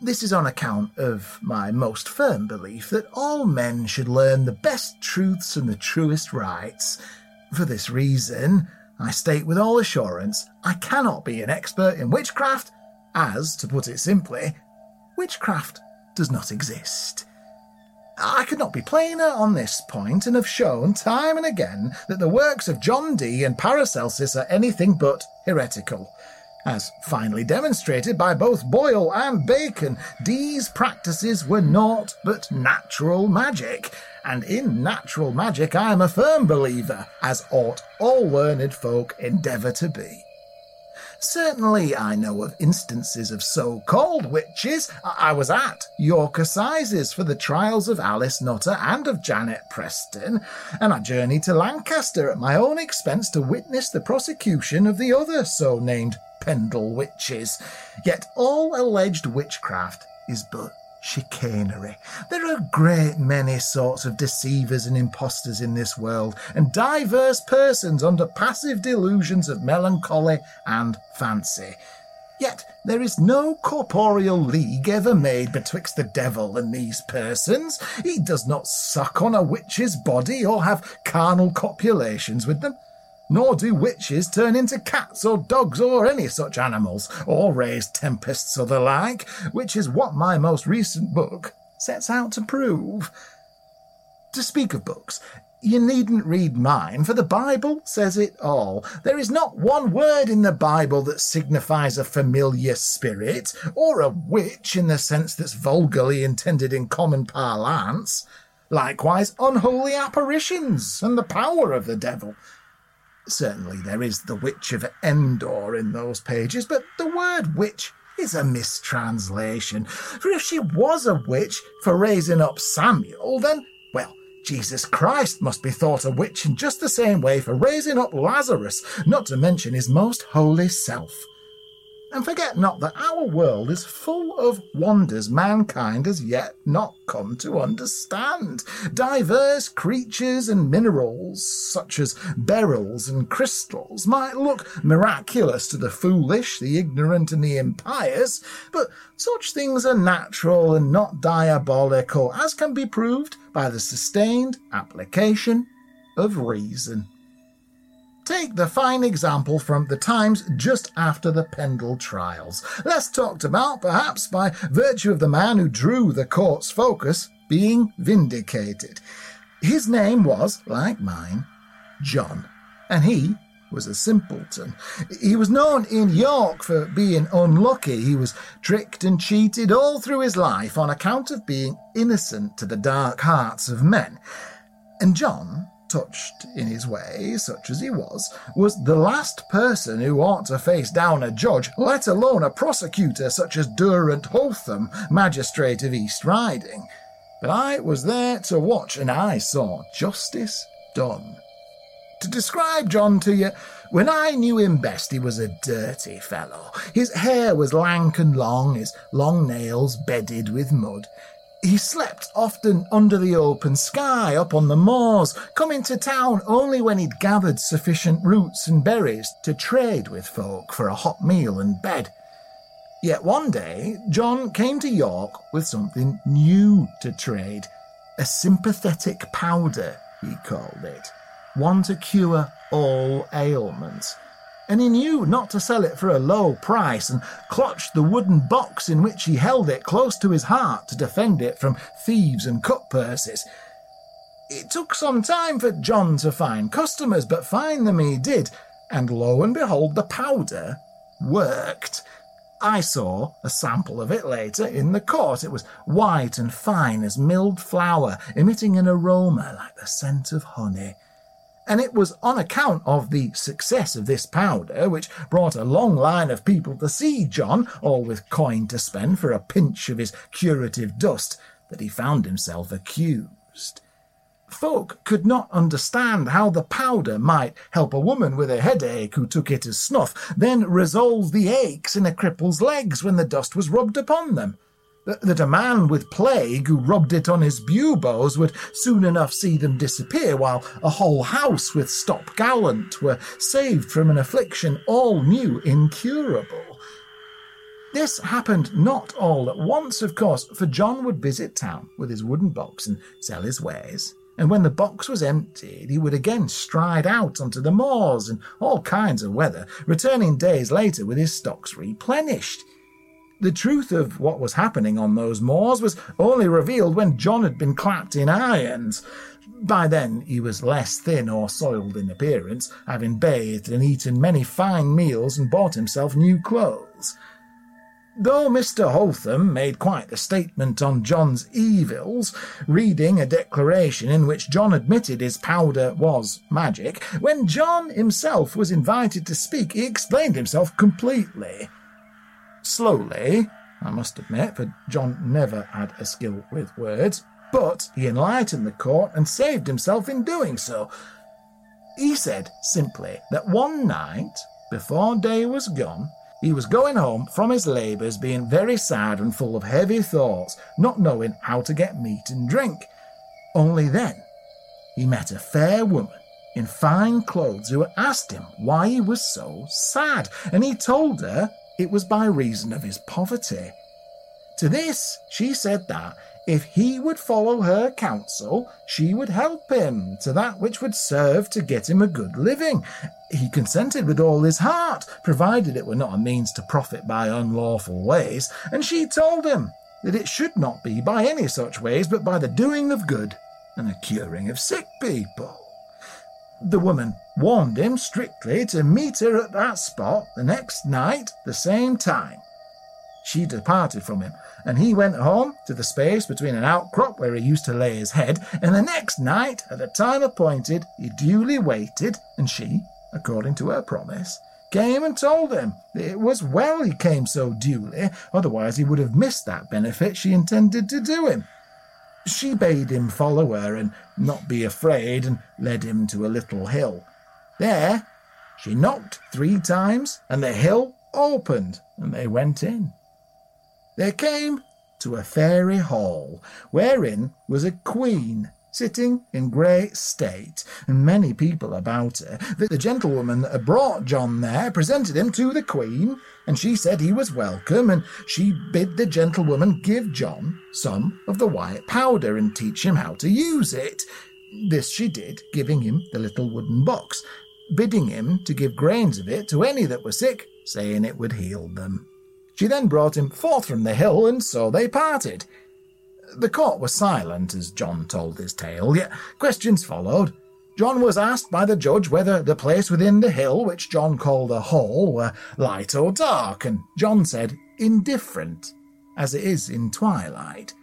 This is on account of my most firm belief that all men should learn the best truths and the truest rights. For this reason, I state with all assurance I cannot be an expert in witchcraft, as, to put it simply, witchcraft does not exist. I could not be plainer on this point and have shown time and again that the works of John Dee and Paracelsus are anything but heretical. As finally demonstrated by both Boyle and Bacon, Dee's practices were naught but natural magic, and in natural magic I am a firm believer, as ought all learned folk endeavour to be. Certainly, I know of instances of so called witches. I was at York Assizes for the trials of Alice Nutter and of Janet Preston, and I journeyed to Lancaster at my own expense to witness the prosecution of the other so named Pendle witches. Yet all alleged witchcraft is but chicanery. There are a great many sorts of deceivers and impostors in this world, and diverse persons under passive delusions of melancholy and fancy. Yet there is no corporeal league ever made betwixt the devil and these persons. He does not suck on a witch's body or have carnal copulations with them nor do witches turn into cats or dogs or any such animals, or raise tempests or the like, which is what my most recent book sets out to prove. To speak of books, you needn't read mine, for the Bible says it all. There is not one word in the Bible that signifies a familiar spirit, or a witch in the sense that's vulgarly intended in common parlance. Likewise, unholy apparitions and the power of the devil. Certainly, there is the Witch of Endor in those pages, but the word witch is a mistranslation. For if she was a witch for raising up Samuel, then, well, Jesus Christ must be thought a witch in just the same way for raising up Lazarus, not to mention his most holy self. And forget not that our world is full of wonders mankind has yet not come to understand. Diverse creatures and minerals, such as beryls and crystals, might look miraculous to the foolish, the ignorant, and the impious, but such things are natural and not diabolical, as can be proved by the sustained application of reason. Take the fine example from the times just after the Pendle trials, less talked about perhaps by virtue of the man who drew the court's focus being vindicated. His name was, like mine, John, and he was a simpleton. He was known in York for being unlucky. He was tricked and cheated all through his life on account of being innocent to the dark hearts of men. And John touched in his way, such as he was, was the last person who ought to face down a judge, let alone a prosecutor such as Durand Hotham, magistrate of East Riding. But I was there to watch, and I saw justice done. To describe John to you, when I knew him best, he was a dirty fellow. His hair was lank and long, his long nails bedded with mud. He slept often under the open sky up on the moors, coming to town only when he'd gathered sufficient roots and berries to trade with folk for a hot meal and bed. Yet one day, John came to York with something new to trade A sympathetic powder, he called it, one to cure all ailments. And he knew not to sell it for a low price and clutched the wooden box in which he held it close to his heart to defend it from thieves and cut purses. It took some time for John to find customers, but find them he did, and lo and behold, the powder worked. I saw a sample of it later in the court. It was white and fine as milled flour, emitting an aroma like the scent of honey. And it was on account of the success of this powder, which brought a long line of people to see John, all with coin to spend for a pinch of his curative dust, that he found himself accused. Folk could not understand how the powder might help a woman with a headache who took it as snuff, then resolve the aches in a cripple's legs when the dust was rubbed upon them. That a man with plague who rubbed it on his buboes would soon enough see them disappear, while a whole house with stop gallant were saved from an affliction all new incurable. This happened not all at once, of course, for John would visit town with his wooden box and sell his wares and when the box was emptied, he would again stride out onto the moors in all kinds of weather, returning days later with his stocks replenished. The truth of what was happening on those moors was only revealed when John had been clapped in irons. By then he was less thin or soiled in appearance, having bathed and eaten many fine meals and bought himself new clothes. Though Mr. Hotham made quite the statement on John's evils, reading a declaration in which John admitted his powder was magic, when John himself was invited to speak, he explained himself completely. Slowly, I must admit, for John never had a skill with words, but he enlightened the court and saved himself in doing so. He said simply that one night, before day was gone, he was going home from his labours, being very sad and full of heavy thoughts, not knowing how to get meat and drink. Only then he met a fair woman in fine clothes who asked him why he was so sad, and he told her it was by reason of his poverty. To this she said that if he would follow her counsel, she would help him to that which would serve to get him a good living. He consented with all his heart, provided it were not a means to profit by unlawful ways, and she told him that it should not be by any such ways, but by the doing of good and the curing of sick people. The woman warned him strictly to meet her at that spot the next night, the same time. She departed from him, and he went home to the space between an outcrop where he used to lay his head, and the next night, at the time appointed, he duly waited, and she, according to her promise, came and told him that it was well he came so duly, otherwise he would have missed that benefit she intended to do him. She bade him follow her and not be afraid, and led him to a little hill. There she knocked three times, and the hill opened, and they went in. They came to a fairy hall, wherein was a queen sitting in great state, and many people about her. The gentlewoman that had brought John there presented him to the queen, and she said he was welcome, and she bid the gentlewoman give John some of the white powder and teach him how to use it. This she did, giving him the little wooden box, bidding him to give grains of it to any that were sick, saying it would heal them. She then brought him forth from the hill, and so they parted. The court was silent as John told his tale, yet questions followed. John was asked by the judge whether the place within the hill, which John called a hall, were light or dark, and John said indifferent, as it is in twilight.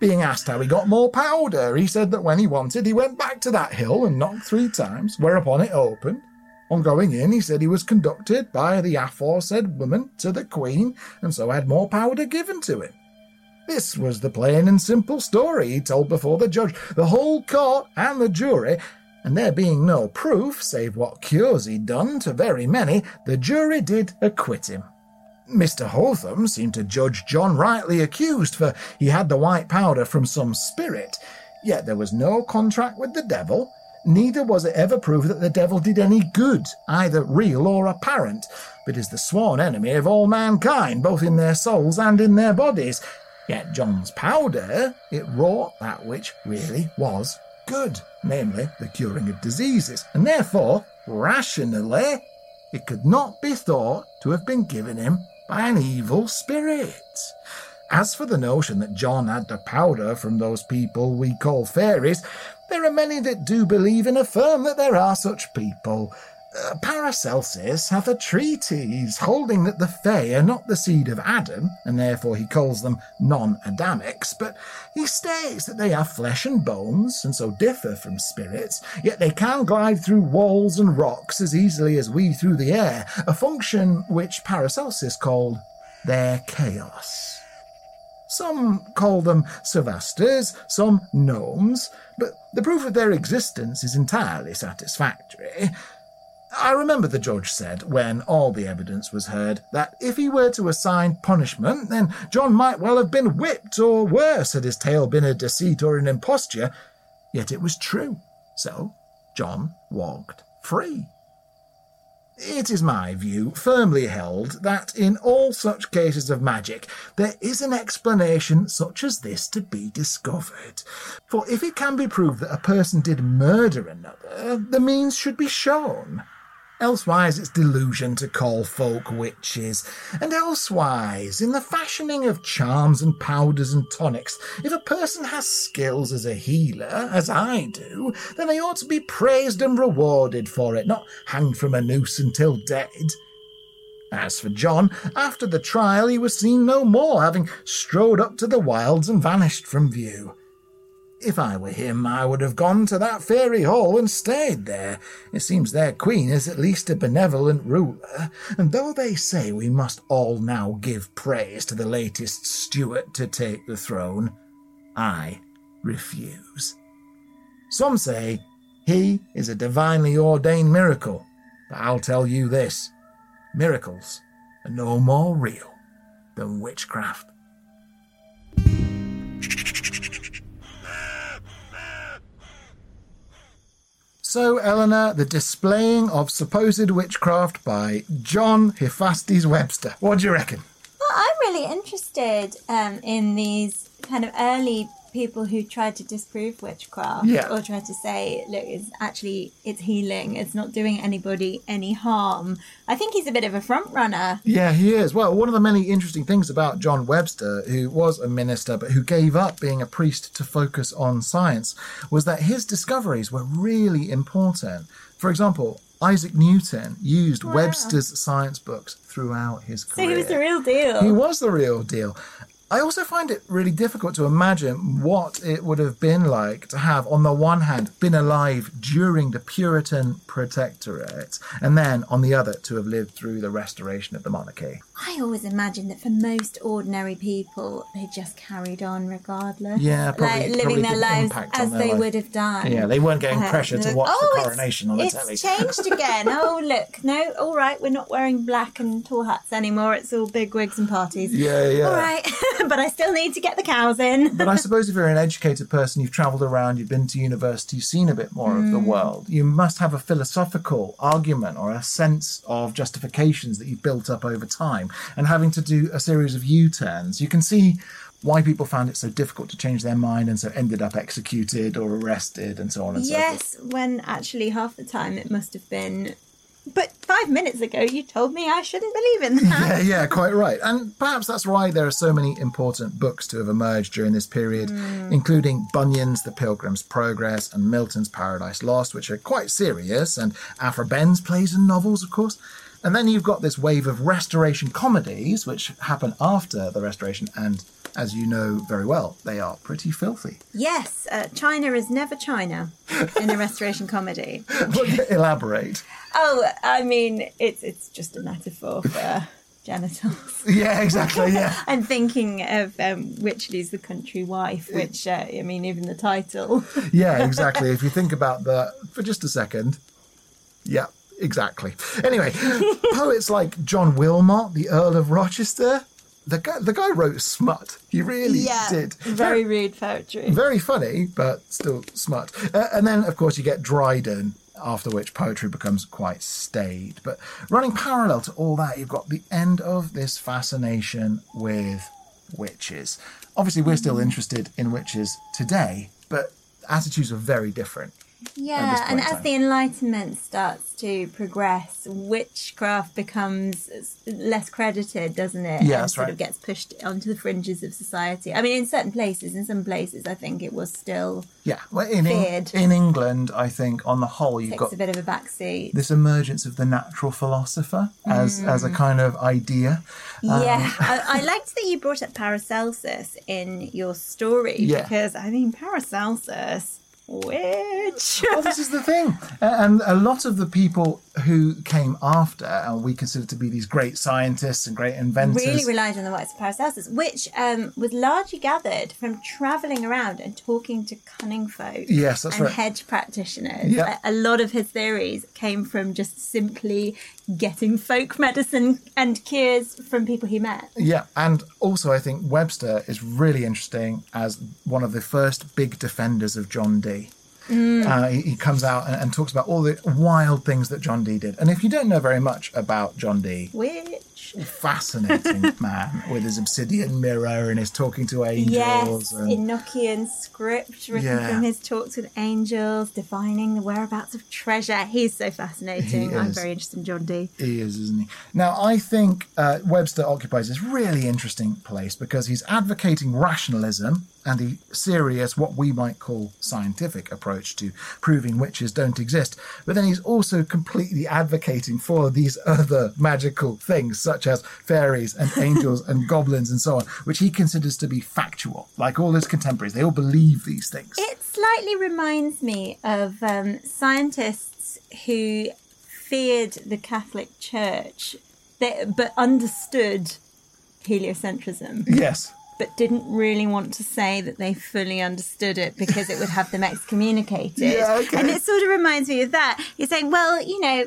Being asked how he got more powder, he said that when he wanted, he went back to that hill and knocked three times, whereupon it opened, on going in, he said he was conducted by the aforesaid woman to the Queen, and so had more powder given to him. This was the plain and simple story he told before the judge, the whole court, and the jury, and there being no proof, save what cures he'd done to very many, the jury did acquit him. Mr. Hotham seemed to judge John rightly accused, for he had the white powder from some spirit, yet there was no contract with the devil, Neither was it ever proved that the devil did any good, either real or apparent, but is the sworn enemy of all mankind, both in their souls and in their bodies. Yet John's powder, it wrought that which really was good, namely the curing of diseases, and therefore, rationally, it could not be thought to have been given him by an evil spirit. As for the notion that John had the powder from those people we call fairies, there are many that do believe and affirm that there are such people. Uh, Paracelsus hath a treatise holding that the Fae are not the seed of Adam, and therefore he calls them non Adamics, but he states that they have flesh and bones, and so differ from spirits, yet they can glide through walls and rocks as easily as we through the air, a function which Paracelsus called their chaos. Some call them Savasters, some gnomes, but the proof of their existence is entirely satisfactory. I remember the judge said, when all the evidence was heard, that if he were to assign punishment, then John might well have been whipped, or worse, had his tale been a deceit or an imposture. Yet it was true. So John walked free. It is my view, firmly held, that in all such cases of magic, there is an explanation such as this to be discovered. For if it can be proved that a person did murder another, the means should be shown. Elsewise, it's delusion to call folk witches. And elsewise, in the fashioning of charms and powders and tonics, if a person has skills as a healer, as I do, then they ought to be praised and rewarded for it, not hanged from a noose until dead. As for John, after the trial he was seen no more, having strode up to the wilds and vanished from view. If I were him, I would have gone to that fairy hall and stayed there. It seems their queen is at least a benevolent ruler, and though they say we must all now give praise to the latest Stuart to take the throne, I refuse. Some say he is a divinely ordained miracle, but I'll tell you this miracles are no more real than witchcraft. So, Eleanor, the displaying of supposed witchcraft by John Hephaestus Webster. What do you reckon? Well, I'm really interested um, in these kind of early people who tried to disprove witchcraft Yeah. or tried to say, look, it's actually it's healing, it's not doing anybody any harm. I think he's a bit of a front runner. Yeah, he is. Well, one of the many interesting things about John Webster, who was a minister but who gave up being a priest to focus on science, was that his discoveries were really important. For example, Isaac Newton used Webster's science books throughout his career. So career. he was the real deal. He was the real deal. I also find it really difficult to imagine what it would have been like to have, on the one hand, been alive during the Puritan protectorate, and then, on the other, to have lived through the restoration of the monarchy. I always imagined that for most ordinary people, they just carried on regardless. Yeah, probably- like living their lives as their they life. would have done. Yeah, they weren't getting Uh, pressure to watch like, the "Oh, coronation on the it's telly. changed again. oh, look, no, all right, we're not wearing black and tall hats anymore. It's all big wigs and parties. Yeah, yeah. All right, but I still need to get the cows in. But I suppose if you're an educated person, you've travelled around, you've been to university, you've seen a bit more of the world, you must have a philosophical argument or a sense of justifications that you've built up over time. And having to do a series of U turns, you can see why people found it so difficult to change their mind and so ended up executed or arrested and so on and so forth. Yes, when actually half the time it must have been. But five minutes ago, you told me I shouldn't believe in that. Yeah, yeah, quite right. And perhaps that's why there are so many important books to have emerged during this period, hmm. including Bunyan's The Pilgrim's Progress and Milton's Paradise Lost, which are quite serious, and Aphra Behn's plays and novels, of course. And then you've got this wave of restoration comedies, which happen after the restoration, and as you know very well, they are pretty filthy. Yes, uh, China is never China in a restoration comedy. Elaborate. Oh, I mean, it's it's just a metaphor for genitals. Yeah, exactly. Yeah. I'm thinking of um, Wycherley's The Country Wife, which, uh, I mean, even the title. yeah, exactly. If you think about that for just a second. Yeah, exactly. Anyway, poets like John Wilmot, the Earl of Rochester, the guy, the guy wrote smut. He really did. Very rude poetry. Very funny, but still smut. Uh, and then, of course, you get Dryden, after which poetry becomes quite staid. But running parallel to all that, you've got the end of this fascination with witches. Obviously, we're still interested in witches today, but attitudes are very different. Yeah, and as the Enlightenment starts to progress, witchcraft becomes less credited, doesn't it? Yeah, and sort right. of gets pushed onto the fringes of society. I mean, in certain places, in some places, I think it was still Yeah, well, in, Feared. in England, I think on the whole, you've takes got a bit of a backseat. this emergence of the natural philosopher as mm. as a kind of idea. Um, yeah, I, I liked that you brought up Paracelsus in your story Yeah. because I mean Paracelsus, witch. well, this is the thing, and a lot of the people who came after, and we consider to be these great scientists and great inventors. really relied on the works of Paracelsus, which um, was largely gathered from travelling around and talking to cunning folk. Yes, that's and right. hedge practitioners. A, a lot of his theories came from just simply getting folk medicine and cures from people he met. Yeah, and also I think Webster is really interesting as one of the first big defenders of John Dee. Mm. Uh, he, he comes out and, and talks about all the wild things that John Dee did. And if you don't know very much about John Dee, Which, fascinating man with his obsidian mirror and his talking to angels. yes, and, Enochian script written Yeah. from his talks with angels, divining the whereabouts of treasure. He's so fascinating. He I'm very interested in John Dee. He is, isn't he? Now, I think uh, Webster occupies this really interesting place because he's advocating rationalism and the serious, what we might call scientific approach to proving witches don't exist. But then he's also completely advocating for these other magical things, such as fairies and angels and goblins and so on, which he considers to be factual. Like all his contemporaries, they all believe these things. It slightly reminds me of um, scientists who feared the Catholic Church, but understood heliocentrism, yes. But didn't really want to say that they fully understood it because it would have them excommunicated. Yeah, okay. And it sort of reminds me of that. You're saying, well, you know.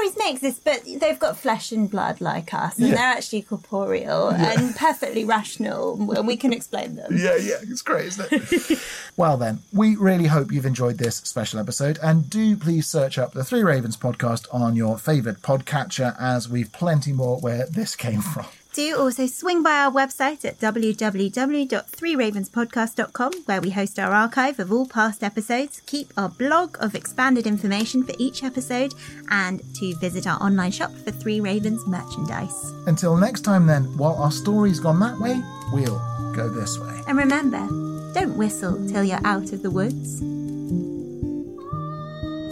Fairies may exist, but they've got flesh and blood like us, and Yeah. they're actually corporeal and perfectly rational, and we can explain them. Yeah, yeah, it's great, isn't it? well, then, we really hope you've enjoyed this special episode, and do please search up the Three Ravens podcast on your favourite podcatcher, as we've plenty more where this came from. Do also swing by our website at www.threeravenspodcast.com, where we host our archive of all past episodes, keep our blog of expanded information for each episode, and to visit our online shop for Three Ravens merchandise. Until next time, then, while our story's gone that way, we'll go this way. And remember, don't whistle till you're out of the woods.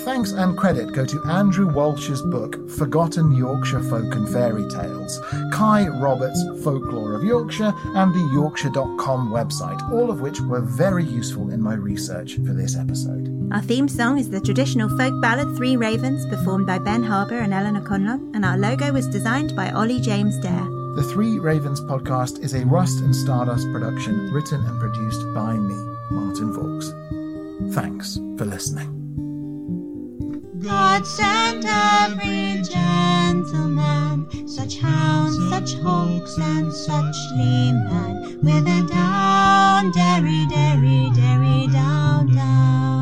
Thanks and credit go to Andrew Walsh's book, Forgotten Yorkshire Folk and Fairy Tales, Kai Roberts' Folklore of Yorkshire, and the Yorkshire.com website, all of which were very useful in my research for this episode. Our theme song is the traditional folk ballad Three Ravens, performed by Ben Harbour and Eleanor Conlon, and our logo was designed by Ollie James Dare. The Three Ravens podcast is a Rust and Stardust production written and produced by me, Martin Vaux. Thanks for listening. God sent every gentleman, such hounds, such hawks, and such leman, with a down, derry, derry, derry, down, down.